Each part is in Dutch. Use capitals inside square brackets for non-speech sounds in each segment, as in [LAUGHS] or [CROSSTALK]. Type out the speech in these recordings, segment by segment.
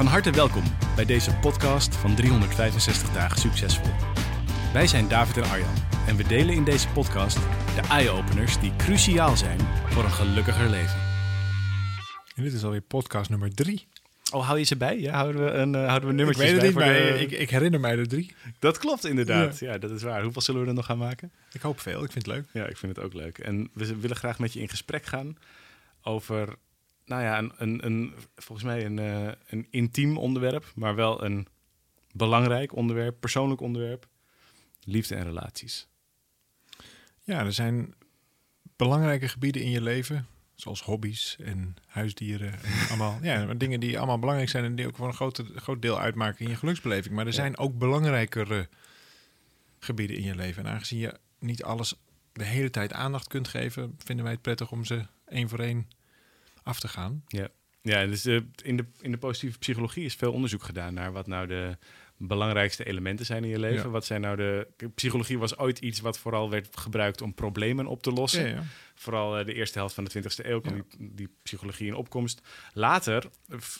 Van harte welkom bij deze podcast van 365 dagen succesvol. Wij zijn David en Arjan en we delen in deze podcast de eye-openers die cruciaal zijn voor een gelukkiger leven. En dit is alweer podcast nummer drie. Oh, hou je ze bij? Ja, houden we een uh, houden we Ik nummertjes weet het bij niet, voor maar de- ik, ik herinner mij er drie. Dat klopt inderdaad. Ja. dat is waar. Hoeveel zullen we er nog gaan maken? Ik hoop veel, ik vind het leuk. Ja, ik vind het ook leuk. En we willen graag met je in gesprek gaan over, nou ja, een, een, een volgens mij een, eh, een intiem onderwerp, maar wel een belangrijk onderwerp, persoonlijk onderwerp. Liefde en relaties. Ja, er zijn belangrijke gebieden in je leven, zoals hobby's en huisdieren. En [LAUGHS] allemaal, ja, dingen die allemaal belangrijk zijn en die ook voor een groot, groot deel uitmaken in je geluksbeleving. Maar er Ja. zijn ook belangrijkere gebieden in je leven. En aangezien je niet alles de hele tijd aandacht kunt geven, vinden wij het prettig om ze één voor één af te gaan. Ja, dus de, in, de, in de positieve psychologie is veel onderzoek gedaan naar wat nou de belangrijkste elementen zijn in je leven. Ja. Wat zijn nou de. Psychologie was ooit iets wat vooral werd gebruikt om problemen op te lossen. Ja, ja. Vooral eh, de eerste helft van de 20e eeuw kwam die, die psychologie in opkomst. Later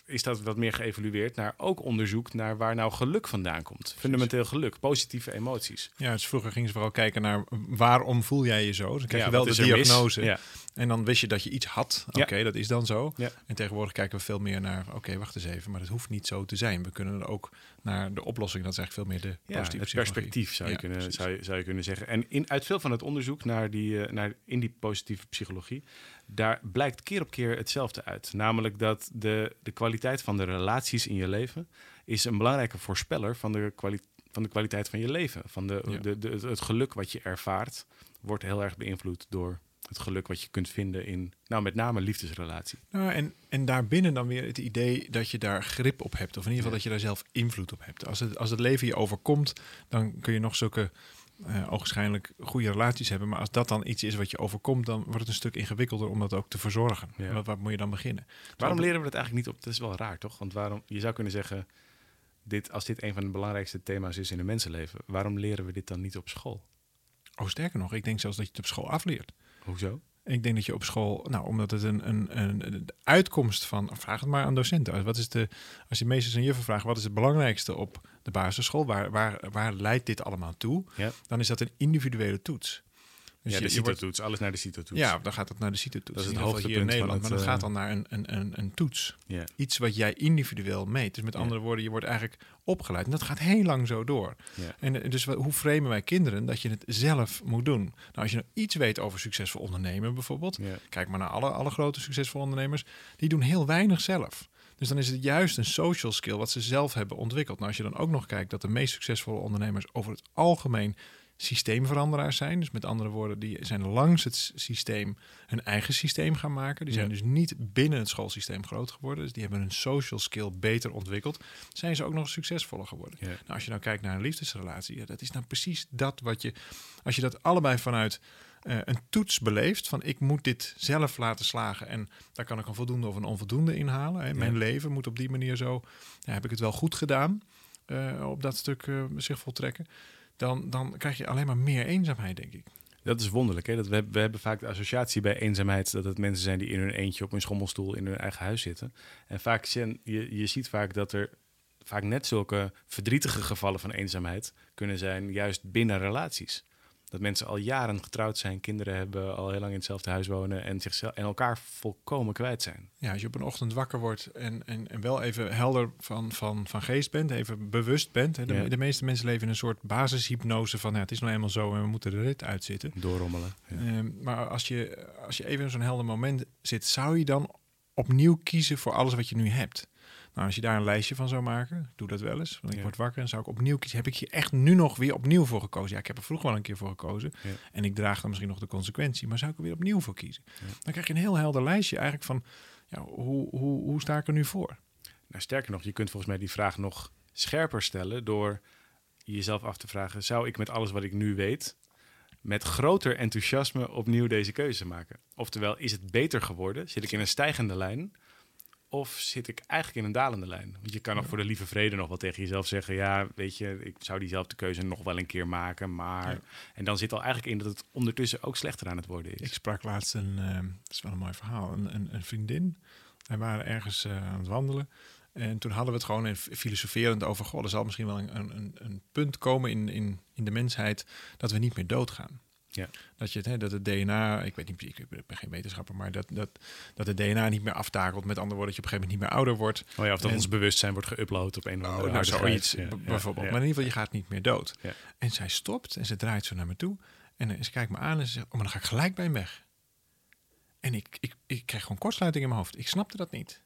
is dat wat meer geëvolueerd naar ook onderzoek naar waar nou geluk vandaan komt. Fundamenteel geluk, positieve emoties. Ja, dus vroeger gingen ze vooral kijken naar waarom voel jij je zo. Dan krijg Ja, je wel de diagnose. En dan wist je dat je iets had. Oké, dat is dan zo. En tegenwoordig kijken we veel meer naar, oké, wacht eens even, maar het hoeft niet zo te zijn. We kunnen er ook naar de oplossing, dat is eigenlijk veel meer de Ja, positieve het perspectief zou je, kunnen, precies. zou, je, zou je kunnen zeggen. En in, uit veel van het onderzoek naar die, eh, naar, in die positieve psychologie, daar blijkt keer op keer hetzelfde uit. Namelijk dat de, de kwaliteit van de relaties in je leven is een belangrijke voorspeller van de, kwali- van de kwaliteit van je leven. Van de, Ja. de, de, het geluk wat je ervaart, wordt heel erg beïnvloed door het geluk wat je kunt vinden in, nou met name liefdesrelatie. Nou, en, en daarbinnen dan weer het idee dat je daar grip op hebt. Of in ieder geval Ja. dat je daar zelf invloed op hebt. Als het, als het leven je overkomt, dan kun je nog zulke eh ogenschijnlijk goede relaties hebben. Maar als dat dan iets is wat je overkomt, dan wordt het een stuk ingewikkelder om dat ook te verzorgen. Ja. Wat, waar moet je dan beginnen? Waarom leren we dat eigenlijk niet op? Dat is wel raar, toch? Want waarom, je zou kunnen zeggen, dit, als dit een van de belangrijkste thema's is in een mensenleven, waarom leren we dit dan niet op school? Oh, sterker nog, ik denk zelfs dat je het op school afleert. Hoezo? Ik denk dat je op school, nou, omdat het een, een, een, uitkomst van, vraag het maar aan docenten. Wat is de, als je meesters en juffen vraagt, wat is het belangrijkste op de basisschool? Waar, waar, waar leidt dit allemaal toe? Ja. Dan is dat een individuele toets. Dus ja, je- de wordt- CITO-toets, alles naar de CITO-toets. Ja, dan gaat het naar de CITO-toets. Dat is het geval hier in van Nederland. Maar dat het, gaat dan naar een, een, een, een toets. Iets wat jij individueel meet. Dus met andere woorden, je wordt eigenlijk opgeleid. En dat gaat heel lang zo door. En eh, dus hoe framen wij kinderen dat je het zelf moet doen? Nou, als je nou iets weet over succesvol ondernemen bijvoorbeeld. Kijk maar naar alle, alle grote succesvolle ondernemers. Die doen heel weinig zelf. Dus dan is het juist een social skill wat ze zelf hebben ontwikkeld. Nou, als je dan ook nog kijkt dat de meest succesvolle ondernemers over het algemeen systeemveranderaars zijn. Dus met andere woorden, die zijn langs het systeem hun eigen systeem gaan maken. Die zijn Ja. dus niet binnen het schoolsysteem groot geworden. Dus die hebben hun social skill beter ontwikkeld. Zijn ze ook nog succesvoller geworden. Ja. Nou, als je nou kijkt naar een liefdesrelatie, ja, dat is nou precies dat wat je... Als je dat allebei vanuit eh, een toets beleeft, van ik moet dit zelf laten slagen en daar kan ik een voldoende of een onvoldoende inhalen. Hè. Mijn leven moet op die manier zo, heb ik het wel goed gedaan eh, op dat stuk eh, zich voltrekken. Dan, dan krijg je alleen maar meer eenzaamheid, denk ik. Dat is wonderlijk. Hè? Dat we, we hebben vaak de associatie bij eenzaamheid dat het mensen zijn die in hun eentje op hun schommelstoel in hun eigen huis zitten. En vaak je, je ziet vaak dat er vaak net zulke verdrietige gevallen van eenzaamheid kunnen zijn, juist binnen relaties. Dat mensen al jaren getrouwd zijn, kinderen hebben, al heel lang in hetzelfde huis wonen en, zichzelf, en elkaar volkomen kwijt zijn. Ja, als je op een ochtend wakker wordt en, en, en wel even helder van, van, van geest bent, even bewust bent. Hè. De, Ja. de meeste mensen leven in een soort basishypnose van ja, het is nou eenmaal zo en we moeten er dit uitzitten. Doorrommelen. Ja. Ehm, maar als je, als je even in zo'n helder moment zit, zou je dan opnieuw kiezen voor alles wat je nu hebt? Nou, als je daar een lijstje van zou maken, ik doe dat wel eens. Want ik Ja. word wakker en zou ik opnieuw kiezen. Heb ik hier echt nu nog weer opnieuw voor gekozen? Ja, ik heb er vroeger wel een keer voor gekozen. Ja. En ik draag dan misschien nog de consequentie. Maar zou ik er weer opnieuw voor kiezen? Ja. Dan krijg je een heel helder lijstje eigenlijk van... Ja, hoe, hoe, hoe sta ik er nu voor? Nou, sterker nog, je kunt volgens mij die vraag nog scherper stellen door jezelf af te vragen: zou ik met alles wat ik nu weet, met groter enthousiasme opnieuw deze keuze maken? Oftewel, is het beter geworden? Zit ik in een stijgende lijn? Of zit ik eigenlijk in een dalende lijn? Want je kan nog voor de lieve vrede nog wel tegen jezelf zeggen: ja, weet je, ik zou diezelfde keuze nog wel een keer maken, maar. Ja. En dan zit al eigenlijk in dat het ondertussen ook slechter aan het worden is. Ik sprak laatst een, eh, dat is wel een mooi verhaal, een, een, een vriendin. Wij waren ergens eh, aan het wandelen. En toen hadden we het gewoon filosoferend over... Goh, er zal misschien wel een, een, een punt komen in, in, in de mensheid... dat we niet meer doodgaan. Ja. Dat, je het, hè, dat het DNA, ik weet niet, ik ben geen wetenschapper... maar dat, dat, dat het DNA niet meer aftakelt. Met andere woorden, dat je op een gegeven moment niet meer ouder wordt. Oh ja, of dat En- ons bewustzijn wordt geüpload op een of andere Oh, nou, harde zoiets. Ja, bijvoorbeeld. ja. Maar in ieder geval, je gaat niet meer dood. Ja. En zij stopt en ze draait zo naar me toe. En ze kijkt me aan en ze zegt, oh, maar dan ga ik gelijk bij hem weg. En ik, ik, ik kreeg gewoon kortsluiting in mijn hoofd. Ik snapte dat niet.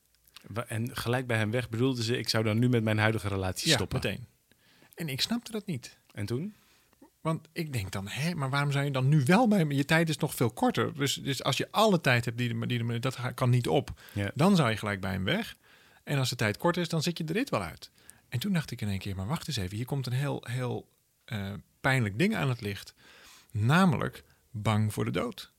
En gelijk bij hem weg bedoelde ze, ik zou dan nu met mijn huidige relatie Ja, stoppen. meteen. En ik snapte dat niet. En toen? Want ik denk dan, hè, maar waarom zou je dan nu wel bij me? Je tijd is nog veel korter. Dus, dus als je alle tijd hebt, die, die, die, dat kan niet op. Dan zou je gelijk bij hem weg. En als de tijd kort is, dan zit je de rit wel uit. En toen dacht ik in één keer, maar wacht eens even. Hier komt een heel, heel eh, pijnlijk ding aan het licht. Namelijk bang voor de dood.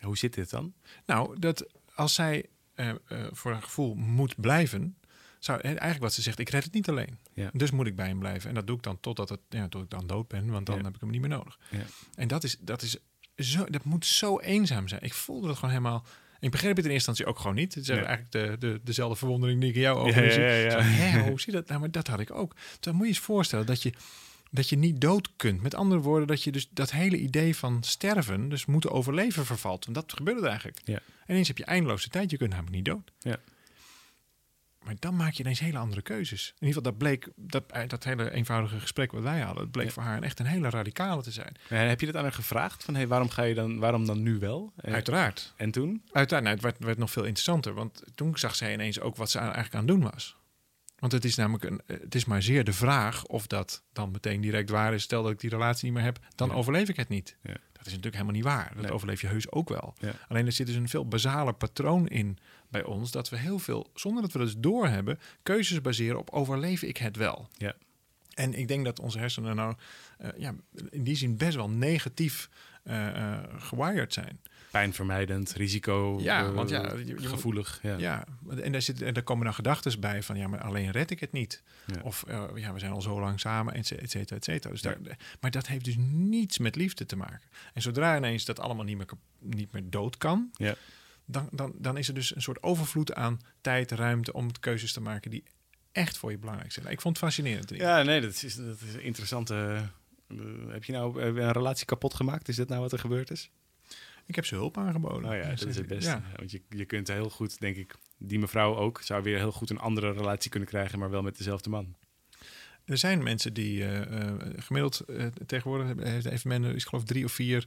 Hoe zit dit dan? Nou, dat als zij eh, eh, voor een gevoel moet blijven, zou eigenlijk wat ze zegt, ik red het niet alleen. Ja. Dus moet ik bij hem blijven. En dat doe ik dan totdat het, ja, tot ik dan dood ben, want dan Ja. heb ik hem niet meer nodig. Ja. En dat is, dat is zo, dat moet zo eenzaam zijn. Ik voelde dat gewoon helemaal. Ik begreep het in eerste instantie ook gewoon niet. Het is eigenlijk de, de, dezelfde verwondering die ik in jou over zie. ja, ja, ja. Zo, hè, hoe zie je dat? Nou, maar dat had ik ook. Dan moet je eens voorstellen dat je, dat je niet dood kunt. Met andere woorden, dat je dus dat hele idee van sterven, dus moeten overleven, vervalt. Want dat gebeurde eigenlijk. Ja. En ineens heb je eindeloze tijd. Je kunt namelijk niet dood. Ja. Maar dan maak je ineens hele andere keuzes. In ieder geval, dat bleek, dat, eh, dat hele eenvoudige gesprek wat wij hadden, het bleek Ja. voor haar echt een hele radicale te zijn. Heb je dat aan haar gevraagd? Van, hey, waarom ga je dan, waarom dan nu wel? En, Uiteraard. en toen? Uiteraard, nou, het werd, werd nog veel interessanter. Want toen zag zij ineens ook wat ze aan- eigenlijk aan het doen was. Want het is namelijk een, eh, het is maar zeer de vraag of dat dan meteen direct waar is. Stel dat ik die relatie niet meer heb, dan Ja. overleef ik het niet. Ja. Dat is natuurlijk helemaal niet waar. Dat Nee. overleef je heus ook wel. Ja. Alleen er zit dus een veel basaler patroon in bij ons. Dat we heel veel, zonder dat we dat dus doorhebben, keuzes baseren op overleef ik het wel. Ja. En ik denk dat onze hersenen nou eh, ja, in die zin best wel negatief eh, gewired zijn. Pijnvermijdend, risico, Ja, eh, want ja, je- je moet- gevoelig. Ja. Ja, en daar, zit, en daar komen dan gedachten bij van ja, maar alleen red ik het niet. Ja. Of eh, ja, we zijn al zo lang samen, et cetera, et cetera. Dus daar, maar dat heeft dus niets met liefde te maken. En zodra ineens dat allemaal niet meer, niet meer dood kan, Ja. dan, dan, dan is er dus een soort overvloed aan tijd, ruimte om keuzes te maken die echt voor je belangrijk zijn. Ik vond het fascinerend. Ja, nee, dat is, dat is een interessante... eh, heb je nou een relatie kapot gemaakt? Is dat nou wat er gebeurd is? Ik heb ze hulp aangeboden. Nou ja, dat is het beste. Ja. Want je, je kunt heel goed, denk ik, die mevrouw ook, zou weer heel goed een andere relatie kunnen krijgen, maar wel met dezelfde man. Er zijn mensen die eh, eh, gemiddeld eh, tegenwoordig heeft, men, ik geloof, drie of vier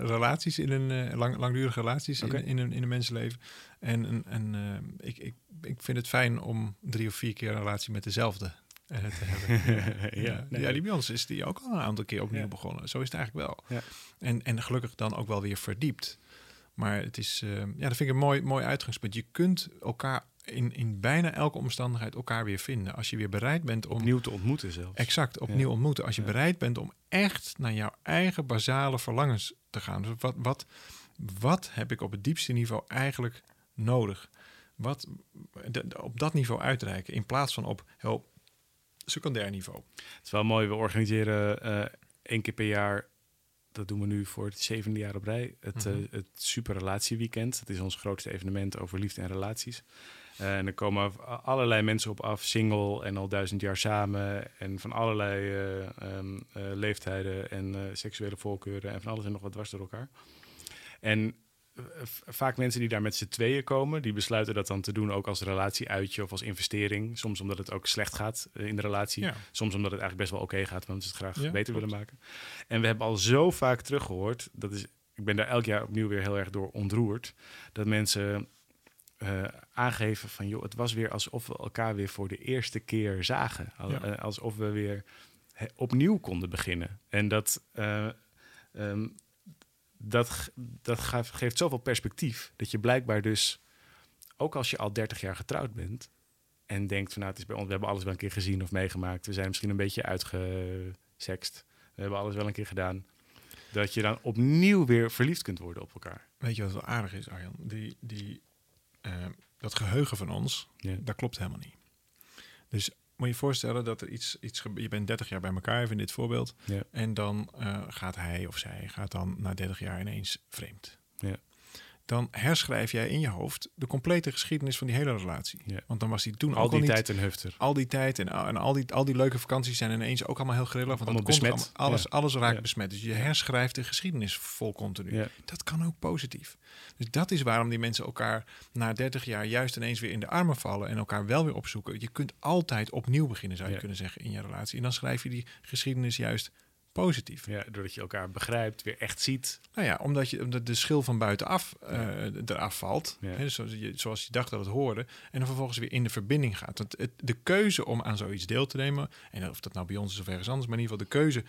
relaties in een lang, langdurige relaties in, in, een, in een mensenleven. En, en, ik, ik, ik vind het fijn om drie of vier keer een relatie met dezelfde te hebben. [LAUGHS] ja, nee. ja, die bij ons is die ook al een aantal keer opnieuw begonnen. Zo is het eigenlijk wel. Ja. En, en gelukkig dan ook wel weer verdiept. Maar het is, eh, ja, dat vind ik een mooi, mooi uitgangspunt. Je kunt elkaar in, in bijna elke omstandigheid elkaar weer vinden. Als je weer bereid bent om Opnieuw te ontmoeten zelfs. exact opnieuw ontmoeten. Als je Ja. bereid bent om echt naar jouw eigen basale verlangens te gaan. Dus wat, wat, wat heb ik op het diepste niveau eigenlijk nodig? Wat de- de- op dat niveau uitreiken in plaats van op heel secundair niveau. Het is wel mooi, we organiseren eh één keer per jaar, dat doen we nu voor het zevende jaar op rij, het, Mhm. eh, het Super Relatieweekend. Dat is ons grootste evenement over liefde en relaties. Eh, en er komen allerlei mensen op af, single en al duizend jaar samen. En van allerlei eh, ehm, eh, leeftijden en seksuele voorkeuren en van alles en nog wat dwars door elkaar. En vaak mensen die daar met z'n tweeën komen, die besluiten dat dan te doen ook als relatieuitje of als investering. Soms omdat het ook slecht gaat eh, in de relatie. Ja. Soms omdat het eigenlijk best wel oké gaat, want ze het graag Ja, beter klopt. willen maken. En we hebben al zo vaak teruggehoord, dat is, ik ben daar elk jaar opnieuw weer heel erg door ontroerd, dat mensen eh, aangeven van, joh, het was weer alsof we elkaar weer voor de eerste keer zagen. Al- Ja. eh, alsof we weer he- opnieuw konden beginnen. En dat, eh, ehm, dat, dat geeft zoveel perspectief, dat je blijkbaar dus ook als je al 30 jaar getrouwd bent en denkt van nou, het is bij ons, we hebben alles wel een keer gezien of meegemaakt. We zijn misschien een beetje uitgesext. We hebben alles wel een keer gedaan. Dat je dan opnieuw weer verliefd kunt worden op elkaar. Weet je wat wel aardig is, Arjan? Die, die, eh, dat geheugen van ons, Ja. dat klopt helemaal niet. Dus moet je voorstellen dat er iets, iets je bent 30 jaar bij elkaar, even in dit voorbeeld, Ja. en dan eh, gaat hij of zij gaat dan na 30 jaar ineens vreemd. Ja. Dan herschrijf jij in je hoofd de complete geschiedenis van die hele relatie. Ja. Want dan was hij toen Al ook die al niet tijd een hufter. al die tijd en, en al, die, al die leuke vakanties zijn ineens ook allemaal heel grillig. Want Allemaal besmet. allemaal- alles, Ja. alles raakt Ja. besmet. Dus je herschrijft de geschiedenis vol continu. Dat kan ook positief. Dus dat is waarom die mensen elkaar na 30 jaar juist ineens weer in de armen vallen en elkaar wel weer opzoeken. Je kunt altijd opnieuw beginnen, zou je kunnen zeggen, in je relatie. En dan schrijf je die geschiedenis juist positief. Ja, doordat je elkaar begrijpt, weer echt ziet. Nou ja, omdat, je, omdat de schil van buitenaf eh, eraf valt. Ja. Hè, zoals, je, zoals je dacht dat het hoorde. En dan vervolgens weer in de verbinding gaat. Want het, de keuze om aan zoiets deel te nemen. En of dat nou bij ons is of ergens anders. Maar in ieder geval de keuze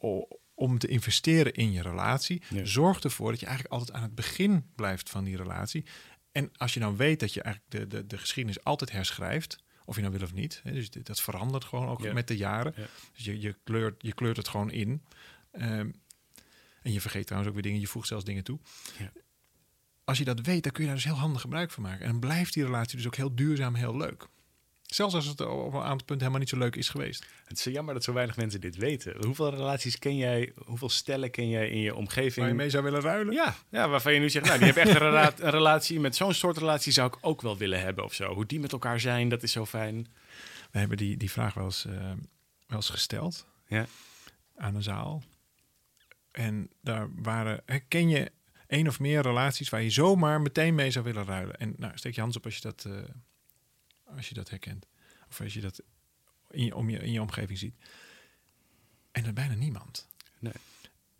o- om te investeren in je relatie. Ja. Zorgt ervoor dat je eigenlijk altijd aan het begin blijft van die relatie. En als je nou weet dat je eigenlijk de, de, de geschiedenis altijd herschrijft. Of je nou wil of niet. Hè, dus dat verandert gewoon ook Ja. met de jaren. Ja. Dus je, je, kleurt, je kleurt het gewoon in. Ehm, en je vergeet trouwens ook weer dingen. Je voegt zelfs dingen toe. Ja. Als je dat weet, dan kun je daar dus heel handig gebruik van maken. En dan blijft die relatie dus ook heel duurzaam, heel leuk. Zelfs als het op een aantal punten helemaal niet zo leuk is geweest. Het is jammer dat zo weinig mensen dit weten. Hoeveel relaties ken jij, hoeveel stellen ken jij in je omgeving? Waar je mee zou willen ruilen? Ja, ja, waarvan je nu zegt, nou, die hebben echt een, rela- een relatie. Met zo'n soort relatie zou ik ook wel willen hebben of zo. Hoe die met elkaar zijn, dat is zo fijn. We hebben die, die vraag wel eens, eh, wel eens gesteld Ja. aan een zaal. En daar waren, ken je één of meer relaties waar je zomaar meteen mee zou willen ruilen? En nou, steek je hand op als je dat, eh, als je dat herkent. Of als je dat in je, om je, in je omgeving ziet. En er bijna niemand. Nee.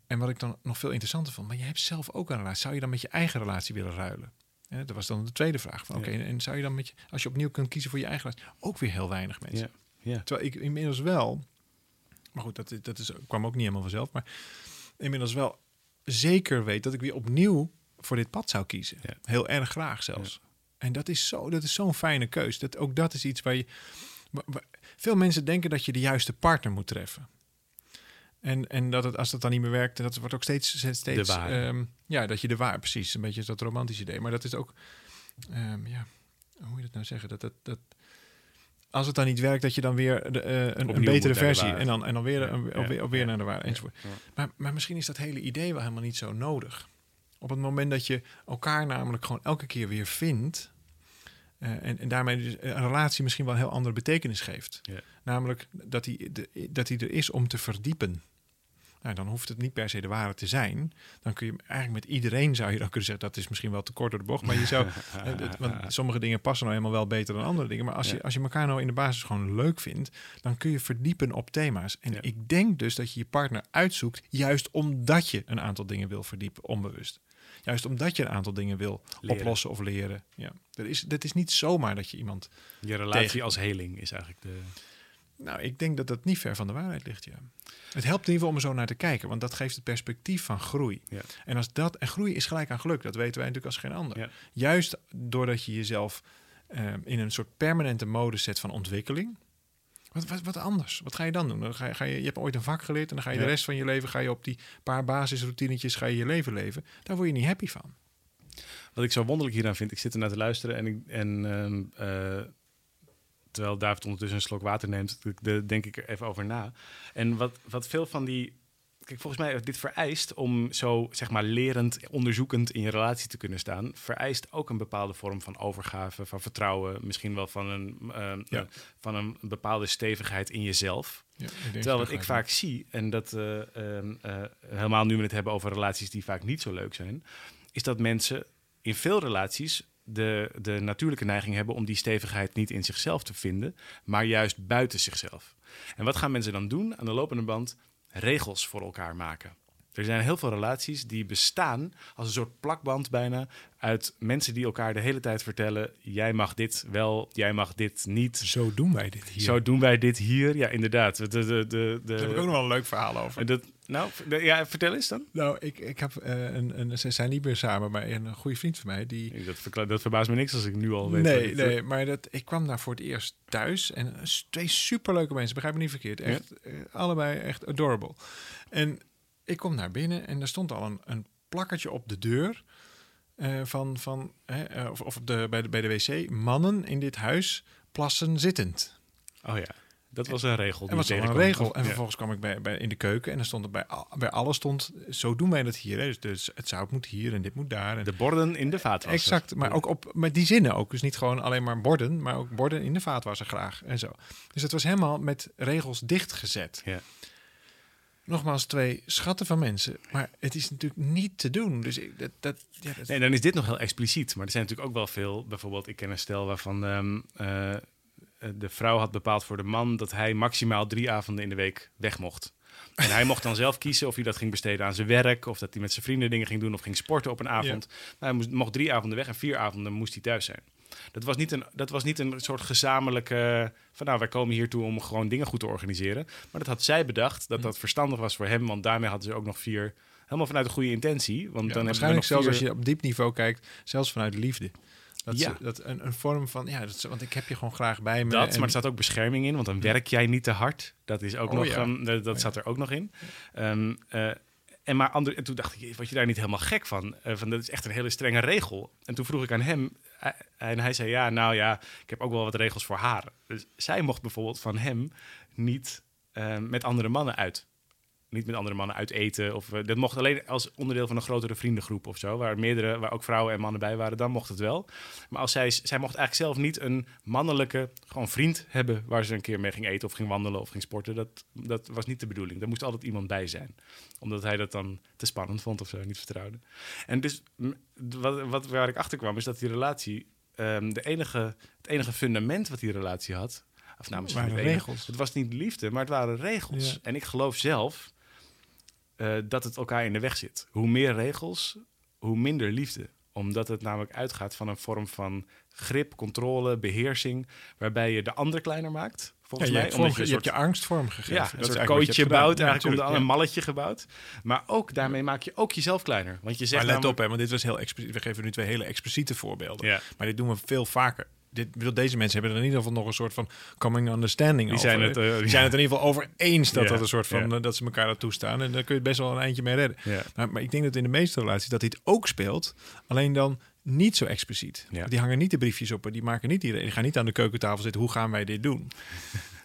En wat ik dan nog veel interessanter vond, maar je hebt zelf ook een relatie. Zou je dan met je eigen relatie willen ruilen? Dat was dan de tweede vraag. Van, Ja. Oké, en zou je dan met je, als je opnieuw kunt kiezen voor je eigen relatie, ook weer heel weinig mensen. Ja. ja. Terwijl ik inmiddels wel, maar goed, dat, dat is, kwam ook niet helemaal vanzelf, maar inmiddels wel zeker weet dat ik weer opnieuw voor dit pad zou kiezen. Ja. Heel erg graag zelfs. En dat is zo, dat is zo'n fijne keus. Dat, ook dat is iets waar je. veel mensen denken dat je de juiste partner moet treffen. En, en dat het, als dat dan niet meer werkt, dat wordt ook steeds. steeds ehm, ja, dat je de waar, precies. Een beetje dat romantische idee. Maar dat is ook. ehm, ja, hoe moet je dat nou zeggen? Dat, dat, dat, als het dan niet werkt, dat je dan weer de, eh, een, betere versie. En dan, en dan weer, Ja, een, ja, weer, weer ja. naar de waarheid. Enzovoort. Maar, maar misschien is dat hele idee wel helemaal niet zo nodig. Op het moment dat je elkaar namelijk gewoon elke keer weer vindt. Eh, en, en daarmee dus een relatie misschien wel een heel andere betekenis geeft. Ja. Namelijk dat hij, de, dat hij er is om te verdiepen. Nou, dan hoeft het niet per se de ware te zijn. Dan kun je eigenlijk met iedereen zou je dan kunnen zeggen... dat is misschien wel te kort door de bocht. Maar je zou... [LAUGHS] eh, want sommige dingen passen nou helemaal wel beter dan andere dingen. Maar als, Ja. je, als je elkaar nou in de basis gewoon leuk vindt... dan kun je verdiepen op thema's. En Ja. ik denk dus dat je je partner uitzoekt... juist omdat je een aantal dingen wil verdiepen, onbewust. Juist omdat je een aantal dingen wil Leren. oplossen of leren. Ja. Dat, is, dat is niet zomaar dat je iemand... Je relatie Tegen- als heling is eigenlijk de... Nou, ik denk dat dat niet ver van de waarheid ligt, ja. Het helpt in ieder geval om er zo naar te kijken, want dat geeft het perspectief van groei. Ja. En als dat en groei is gelijk aan geluk, dat weten wij natuurlijk als geen ander. Ja. Juist doordat je jezelf eh, in een soort permanente modus zet van ontwikkeling. Wat, wat, wat anders? Wat ga je dan doen? Dan ga je, ga je, je hebt ooit een vak geleerd en dan ga je Ja. de rest van je leven ga je op die paar basisroutinetjes ga je je leven leven. Daar word je niet happy van. Wat ik zo wonderlijk hieraan vind, ik zit ernaar te luisteren en, ik, en eh, terwijl David ondertussen een slok water neemt, de, denk ik er even over na. En wat, wat veel van die. Kijk, volgens mij dit vereist om zo zeg maar lerend, onderzoekend in je relatie te kunnen staan, vereist ook een bepaalde vorm van overgave, van vertrouwen, misschien wel van een, Ja. eh, van een bepaalde stevigheid in jezelf. Ja, Terwijl wat ik vaak zie, en dat eh, ehm, eh, helemaal nu we het hebben over relaties die vaak niet zo leuk zijn, is dat mensen in veel relaties de, de natuurlijke neiging hebben om die stevigheid niet in zichzelf te vinden, maar juist buiten zichzelf. En wat gaan mensen dan doen? Aan de lopende band regels voor elkaar maken. Er zijn heel veel relaties die bestaan als een soort plakband bijna uit mensen die elkaar de hele tijd vertellen: jij mag dit wel, jij mag dit niet. Zo doen wij dit hier. Zo doen wij dit hier. Ja, inderdaad. De, de, de, de, Daar heb ik ook nog wel een leuk verhaal over. dat, Nou, ja, vertel eens dan. Nou, ik, ik heb eh, een, een, ze zijn niet meer samen, maar een goede vriend van mij die. Dat, verkla- dat verbaast me niks als ik nu al weet. Nee, nee, maar dat, ik kwam daar voor het eerst thuis en twee superleuke mensen, begrijp me niet verkeerd, echt eh, allebei echt adorable. En ik kom naar binnen en er stond al een, een plakkertje op de deur eh, van, van hè, of, of op de, bij, de, bij de wc, mannen in dit huis plassen zittend. Oh ja, dat was een regel. En was een regel. En Ja. vervolgens kwam ik bij, bij, in de keuken en er stond er bij, al- bij alles stond, zo doen wij dat hier. Hè. Dus, dus het zout moet hier en dit moet daar. En De borden in de vaatwasser. Exact, maar ook op met die zinnen ook. Dus niet gewoon alleen maar borden, maar ook borden in de vaatwasser graag en zo. Dus het was helemaal met regels dichtgezet. Ja. Nogmaals, twee schatten van mensen. Maar het is natuurlijk niet te doen. Dus ik, dat, dat, ja, dat, Nee, dan is dit nog heel expliciet. Maar er zijn natuurlijk ook wel veel. Bijvoorbeeld, ik ken een stel waarvan ehm, eh, de vrouw had bepaald voor de man dat hij maximaal drie avonden in de week weg mocht. En hij mocht dan zelf kiezen of hij dat ging besteden aan zijn werk, of dat hij met zijn vrienden dingen ging doen, of ging sporten op een avond. Maar hij moest, mocht drie avonden weg en vier avonden moest hij thuis zijn. Dat was niet een, dat was niet een soort gezamenlijke. van nou, wij komen hier toe om gewoon dingen goed te organiseren. Maar dat had zij bedacht dat dat verstandig was voor hem, want daarmee hadden ze ook nog vier. Helemaal vanuit een goede intentie. Want ja, dan waarschijnlijk zelfs vier- als je op diep niveau kijkt, zelfs vanuit liefde. Dat, Ja. dat een, een vorm van, ja, dat, is- want ik heb je gewoon graag bij me. Dat, en- maar er staat ook bescherming in, want dan werk jij niet te hard. Dat is ook Oh, nog, ja. dat, dat ja. zat er ook nog in. Ehm, eh, en, maar ander, en toen dacht ik, word je daar niet helemaal gek van? Eh, van? Dat is echt een hele strenge regel. En toen vroeg ik aan hem, hij- en hij zei, ja, nou ja, ik heb ook wel wat regels voor haar. Dus zij mocht bijvoorbeeld van hem niet eh, met andere mannen uit. Niet met andere mannen uit eten. Of, eh, dat mocht alleen als onderdeel van een grotere vriendengroep of zo. Waar meerdere, waar ook vrouwen en mannen bij waren, dan mocht het wel. Maar als zij, zij mocht eigenlijk zelf niet een mannelijke gewoon vriend hebben waar ze een keer mee ging eten of ging wandelen of ging sporten. Dat, dat was niet de bedoeling. Daar moest altijd iemand bij zijn. Omdat hij dat dan te spannend vond of zo, niet vertrouwde. En dus wat, wat, waar ik achter kwam, is dat die relatie, ehm, de enige, het enige fundament wat die relatie had, of nou, misschien Waren het enige, regels. Het was niet liefde, maar het waren regels. Ja. En ik geloof zelf eh, dat het elkaar in de weg zit. Hoe meer regels, hoe minder liefde. Omdat het namelijk uitgaat van een vorm van grip, controle, beheersing, waarbij je de ander kleiner maakt. Ja, Volgens je, mij, hebt omdat je, hebt je angst vormgegeven. ja, Dat een je kooitje bouwt, Ja, eigenlijk om de, een ja. malletje gebouwd. Maar ook daarmee maak je ook jezelf kleiner. Want je zegt Maar let namelijk- op, hè, want dit was heel expliciet. We geven nu twee hele expliciete voorbeelden. Ja. Maar dit doen we veel vaker. Dit, bedoel, deze mensen hebben er in ieder geval nog een soort van coming understanding Die over. zijn het, eh, die zijn het in ieder geval over eens dat Ja, dat een soort van ja. eh, dat ze elkaar dat toestaan. En daar kun je best wel een eindje mee redden. Ja. Maar, maar ik denk dat in de meeste relaties dat dit ook speelt. Alleen dan niet zo expliciet. Ja. Die hangen niet de briefjes op. Die maken niet die, die gaan niet aan de keukentafel zitten. Hoe gaan wij dit doen?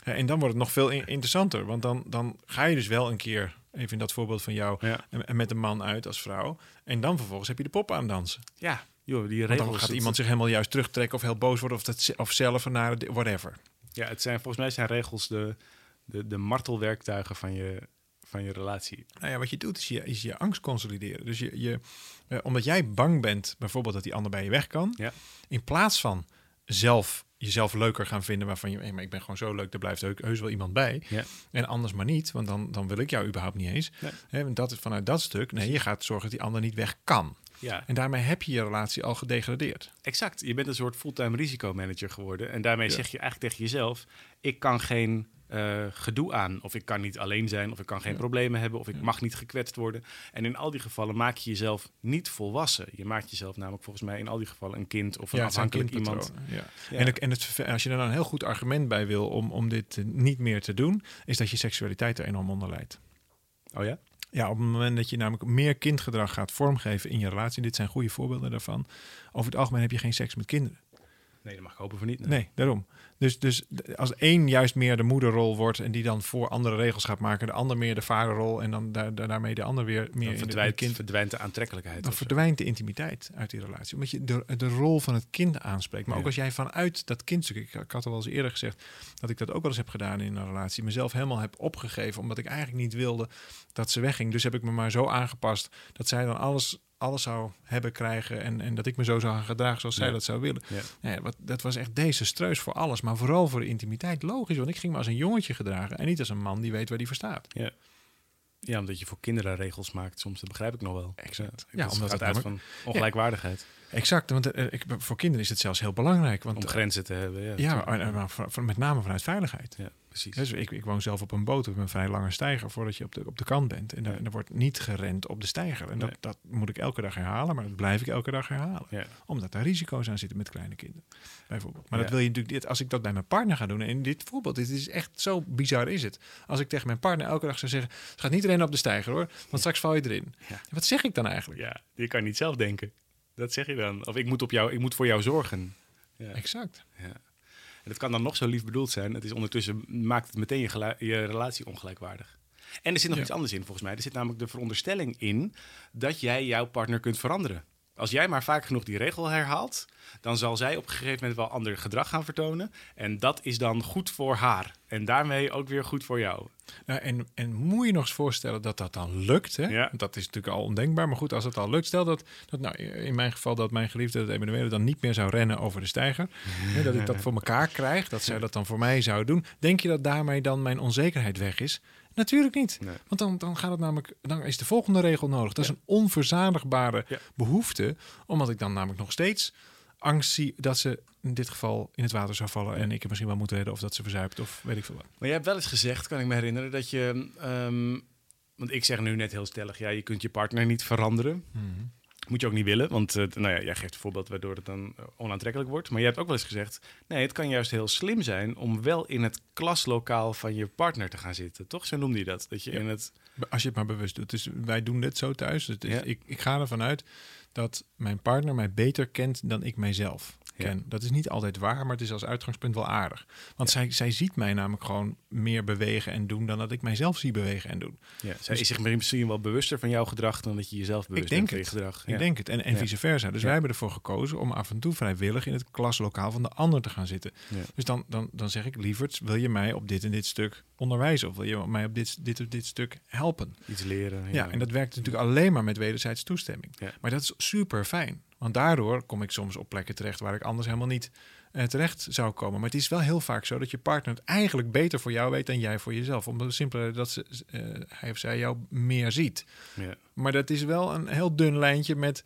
Ja, en dan wordt het nog veel in- interessanter. Want dan, dan ga je dus wel een keer, even in dat voorbeeld van jou, Ja. en, en met een man uit als vrouw. En dan vervolgens heb je de pop aan dansen. ja, joh, die Want regels. dan gaat iemand zich helemaal juist terugtrekken of heel boos worden of, dat, of zelf naar whatever. Ja, het zijn, volgens mij zijn regels de, de, de martelwerktuigen van je, van je relatie. Nou ja, wat je doet is je, is je angst consolideren. Dus je, je, eh, omdat jij bang bent, bijvoorbeeld dat die ander bij je weg kan, Ja. in plaats van zelf jezelf leuker gaan vinden waarvan je, hey, maar ik ben gewoon zo leuk, daar blijft heus, heus wel iemand bij. Ja. En anders maar niet, want dan, dan wil ik jou überhaupt niet eens. Nee. Want dat, vanuit dat stuk, nee, je gaat zorgen dat die ander niet weg kan. Ja, En daarmee heb je je relatie al gedegradeerd. exact. Je bent een soort fulltime risicomanager geworden. En daarmee Ja. zeg je eigenlijk tegen jezelf: ik kan geen eh, gedoe aan. Of ik kan niet alleen zijn. Of ik kan geen problemen hebben. Of ik mag niet gekwetst worden. En in al die gevallen maak je jezelf niet volwassen. Je maakt jezelf namelijk volgens mij in al die gevallen een kind of een Ja, afhankelijk iemand. En, het, en het, als je er dan een heel goed argument bij wil om, om dit eh, niet meer te doen, is dat je seksualiteit er enorm onder leidt. Oh ja? Ja, op het moment dat je namelijk meer kindgedrag gaat vormgeven in je relatie, dit zijn goede voorbeelden daarvan. Over het algemeen heb je geen seks met kinderen. Nee, dat mag ik hopen voor niet. Nee, daarom. Dus, dus als één juist meer de moederrol wordt en die dan voor andere regels gaat maken, de ander meer de vaderrol en dan daar, daar- daarmee de ander weer meer Dan in de, in de verdwijnt, kind. verdwijnt de aantrekkelijkheid. Dan zo. verdwijnt de intimiteit uit die relatie. Omdat je de, de rol van het kind aanspreekt. Maar Ja. ook als jij vanuit dat kindstuk... Ik, ik had al wel eens eerder gezegd dat ik dat ook wel eens heb gedaan in een relatie. Mezelf helemaal heb opgegeven. Omdat ik eigenlijk niet wilde dat ze wegging. Dus heb ik me maar zo aangepast dat zij dan alles, alles zou hebben krijgen. En, en dat ik me zo zou gaan gedragen zoals zij dat zou willen. Ja. Ja, wat, dat was echt desastreus voor alles. Maar vooral voor de intimiteit. Logisch, want ik ging me als een jongetje gedragen. En niet als een man die weet waar die voor staat. Ja. ja, omdat je voor kinderen regels maakt soms, dat begrijp ik nog wel. Exact. Ja, Ja, dat omdat het uit van ongelijkwaardigheid. Exact, want eh, ik, voor kinderen is het zelfs heel belangrijk. Want Om grenzen te hebben. Ja, Ja, maar, maar met name vanuit veiligheid. Ja. Precies. Dus ik, ik woon zelf op een boot op een vrij lange steiger voordat je op de, op de kant bent. En, daar- Ja. er wordt niet gerend op de steiger. En dat, Nee. dat moet ik elke dag herhalen, maar dat blijf ik elke dag herhalen. Ja. Omdat daar risico's aan zitten met kleine kinderen, bijvoorbeeld. Maar dat wil je natuurlijk, dit, als ik dat bij mijn partner ga doen, en in dit voorbeeld, dit is echt zo bizar is het. Als ik tegen mijn partner elke dag zou zeggen, gaat niet rennen op de steiger hoor, want straks val je erin. Wat zeg ik dan eigenlijk? ja, je kan niet zelf denken. Dat zeg je dan. Of ik moet, op jou, ik moet voor jou zorgen. Ja. Exact. Ja. Het kan dan nog zo lief bedoeld zijn. Het is ondertussen maakt het meteen je, relatie ongelijkwaardig. En er zit nog Ja. iets anders in volgens mij. Er zit namelijk de veronderstelling in dat jij jouw partner kunt veranderen. Als jij maar vaak genoeg die regel herhaalt, dan zal zij op een gegeven moment wel ander gedrag gaan vertonen. En dat is dan goed voor haar. En daarmee ook weer goed voor jou. Nou, en, en moet je nog eens voorstellen dat dat dan lukt. Hè? Ja. Dat is natuurlijk al ondenkbaar. Maar goed, als het al lukt. Stel dat, dat nou, in mijn geval dat mijn geliefde, dat Emanuele, dan niet meer zou rennen over de steiger. [LAUGHS] Hè, dat ik dat voor elkaar krijg. Dat zij dat dan voor mij zou doen. Denk je dat daarmee dan mijn onzekerheid weg is? Natuurlijk niet. Nee. Want dan, dan gaat het namelijk, dan is de volgende regel nodig. Dat is een onverzadigbare Ja. behoefte. Omdat ik dan namelijk nog steeds angst zie dat ze in dit geval in het water zou vallen. En ik er misschien wel moet redden of dat ze verzuipt of weet ik veel wat. Maar jij hebt wel eens gezegd, kan ik me herinneren, dat je. ehm, want ik zeg nu net heel stellig, ja, je kunt je partner niet veranderen. Moet je ook niet willen, want eh, nou ja, jij geeft een voorbeeld waardoor het dan eh, onaantrekkelijk wordt. Maar je hebt ook wel eens gezegd, nee, het kan juist heel slim zijn om wel in het klaslokaal van je partner te gaan zitten. Toch? Zo noemde je dat. Dat je Ja. in het. Als je het maar bewust doet. Dus wij doen dit zo thuis. Is, Ja. ik, ik ga ervan uit dat mijn partner mij beter kent dan ik mijzelf Ja. Dat is niet altijd waar, maar het is als uitgangspunt wel aardig. Want zij, zij ziet mij namelijk gewoon meer bewegen en doen dan dat ik mijzelf zie bewegen en doen. Ja, zij is zich misschien wel bewuster van jouw gedrag dan dat je jezelf bewust ik denk bent van je gedrag. Ik denk het. En, en vice versa. Dus wij hebben ervoor gekozen om af en toe vrijwillig in het klaslokaal van de ander te gaan zitten. Dus dan, dan, dan zeg ik, lieverd, wil je mij op dit en dit stuk onderwijzen? Of wil je mij op dit, dit of dit stuk helpen? Iets leren. Ja, en dat werkt natuurlijk alleen maar met wederzijds toestemming. Maar dat is super fijn. Want daardoor kom ik soms op plekken terecht waar ik anders helemaal niet eh, terecht zou komen. Maar het is wel heel vaak zo dat je partner het eigenlijk beter voor jou weet dan jij voor jezelf. Omdat het simpele dat ze, eh, hij of zij jou meer ziet. Ja. Maar dat is wel een heel dun lijntje met.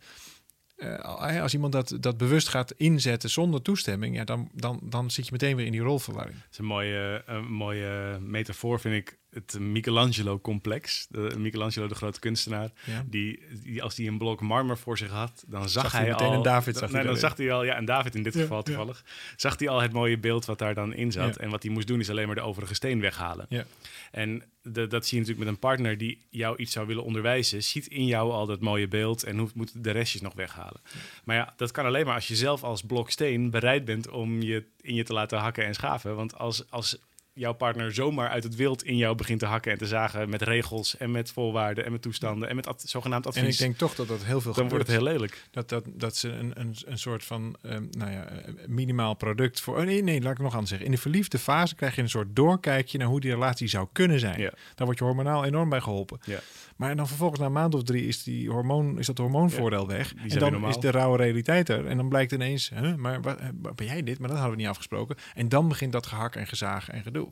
eh, als iemand dat, dat bewust gaat inzetten zonder toestemming, ja, dan, dan, dan zit je meteen weer in die rolverwarring. Het is een mooie, een mooie metafoor, vind ik. Het Michelangelo-complex. De- Michelangelo, de grote kunstenaar. Ja. Die, die, als hij een blok marmer voor zich had, dan zag, Zag hij meteen al... een David, Dan, zag hij nee, dan daarin. zag hij al, ja, en David in dit Ja, geval toevallig. Zag hij al het mooie beeld wat daar dan in zat. En wat hij moest doen is alleen maar de overige steen weghalen. Ja. En de, dat zie je natuurlijk met een partner die jou iets zou willen onderwijzen. Ziet in jou al dat mooie beeld en hoeft, moet de restjes nog weghalen. Maar ja, dat kan alleen maar als je zelf als blok steen bereid bent om je in je te laten hakken en schaven. Want als, als jouw partner zomaar uit het wild in jou begint te hakken en te zagen met regels en met voorwaarden en met toestanden en met ad- zogenaamd advies, En ik denk toch dat dat heel veel dan wordt het heel lelijk. Dat, dat, dat ze een, een, een soort van ehm, nou ja, eh, minimaal product voor. Oh nee, nee, laat ik nog anders zeggen. In de verliefde fase krijg je een soort doorkijkje naar hoe die relatie zou kunnen zijn. Ja. Daar wordt je hormonaal enorm bij geholpen. Ja. Maar dan vervolgens na een maand of drie is, die hormoon, is dat hormoonvoordeel weg. En dan is de rauwe realiteit er. En dan blijkt ineens, huh, maar wat, eh, ben jij dit? Maar dat hadden we niet afgesproken. En dan begint dat gehak en gezaag en gedoe.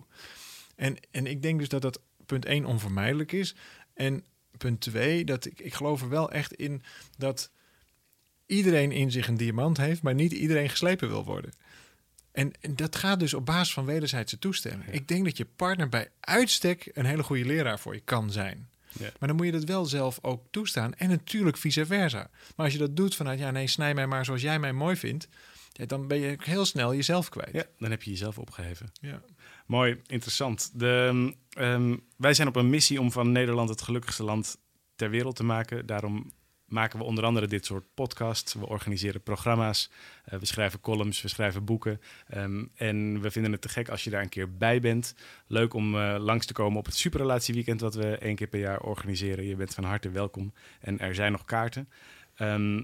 En, en ik denk dus dat dat punt één onvermijdelijk is. En punt twee, dat ik, ik geloof er wel echt in dat iedereen in zich een diamant heeft, maar niet iedereen geslepen wil worden. En, en dat gaat dus op basis van wederzijdse toestemming. Ja. Ik denk dat je partner bij uitstek een hele goede leraar voor je kan zijn. Ja. Maar dan moet je dat wel zelf ook toestaan. En natuurlijk vice versa. Maar als je dat doet vanuit, ja nee, snij mij maar zoals jij mij mooi vindt. Ja, dan ben je heel snel jezelf kwijt. Ja, dan heb je jezelf opgeheven. Ja. Mooi, interessant. De, ehm, wij zijn op een missie om van Nederland het gelukkigste land ter wereld te maken. Daarom maken we onder andere dit soort podcasts. We organiseren programma's, eh, we schrijven columns, we schrijven boeken. Ehm, en we vinden het te gek als je daar een keer bij bent. Leuk om eh, langs te komen op het superrelatieweekend wat we één keer per jaar organiseren. Je bent van harte welkom en er zijn nog kaarten. Ehm,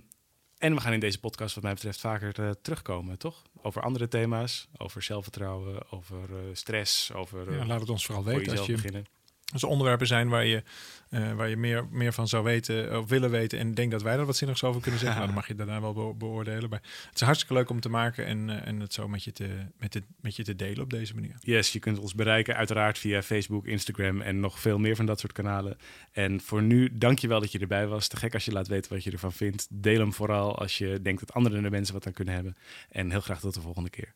en we gaan in deze podcast, wat mij betreft, vaker eh, terugkomen, toch? Over andere thema's, over zelfvertrouwen, over stress, over Ja, laat het ons vooral voor weten als je beginnen. Als er onderwerpen zijn waar je, eh, waar je meer, meer van zou weten of willen weten en denkt dat wij er wat zinnigs over kunnen zeggen, [LAUGHS] nou, dan mag je daarna wel be- beoordelen. Maar het is hartstikke leuk om te maken en, eh, en het zo met je, te, met, het, met je te delen op deze manier. Yes, je kunt ons bereiken uiteraard via Facebook, Instagram en nog veel meer van dat soort kanalen. En voor nu, dank je wel dat je erbij was. Te gek als je laat weten wat je ervan vindt. Deel hem vooral als je denkt dat andere mensen wat aan kunnen hebben. En heel graag tot de volgende keer.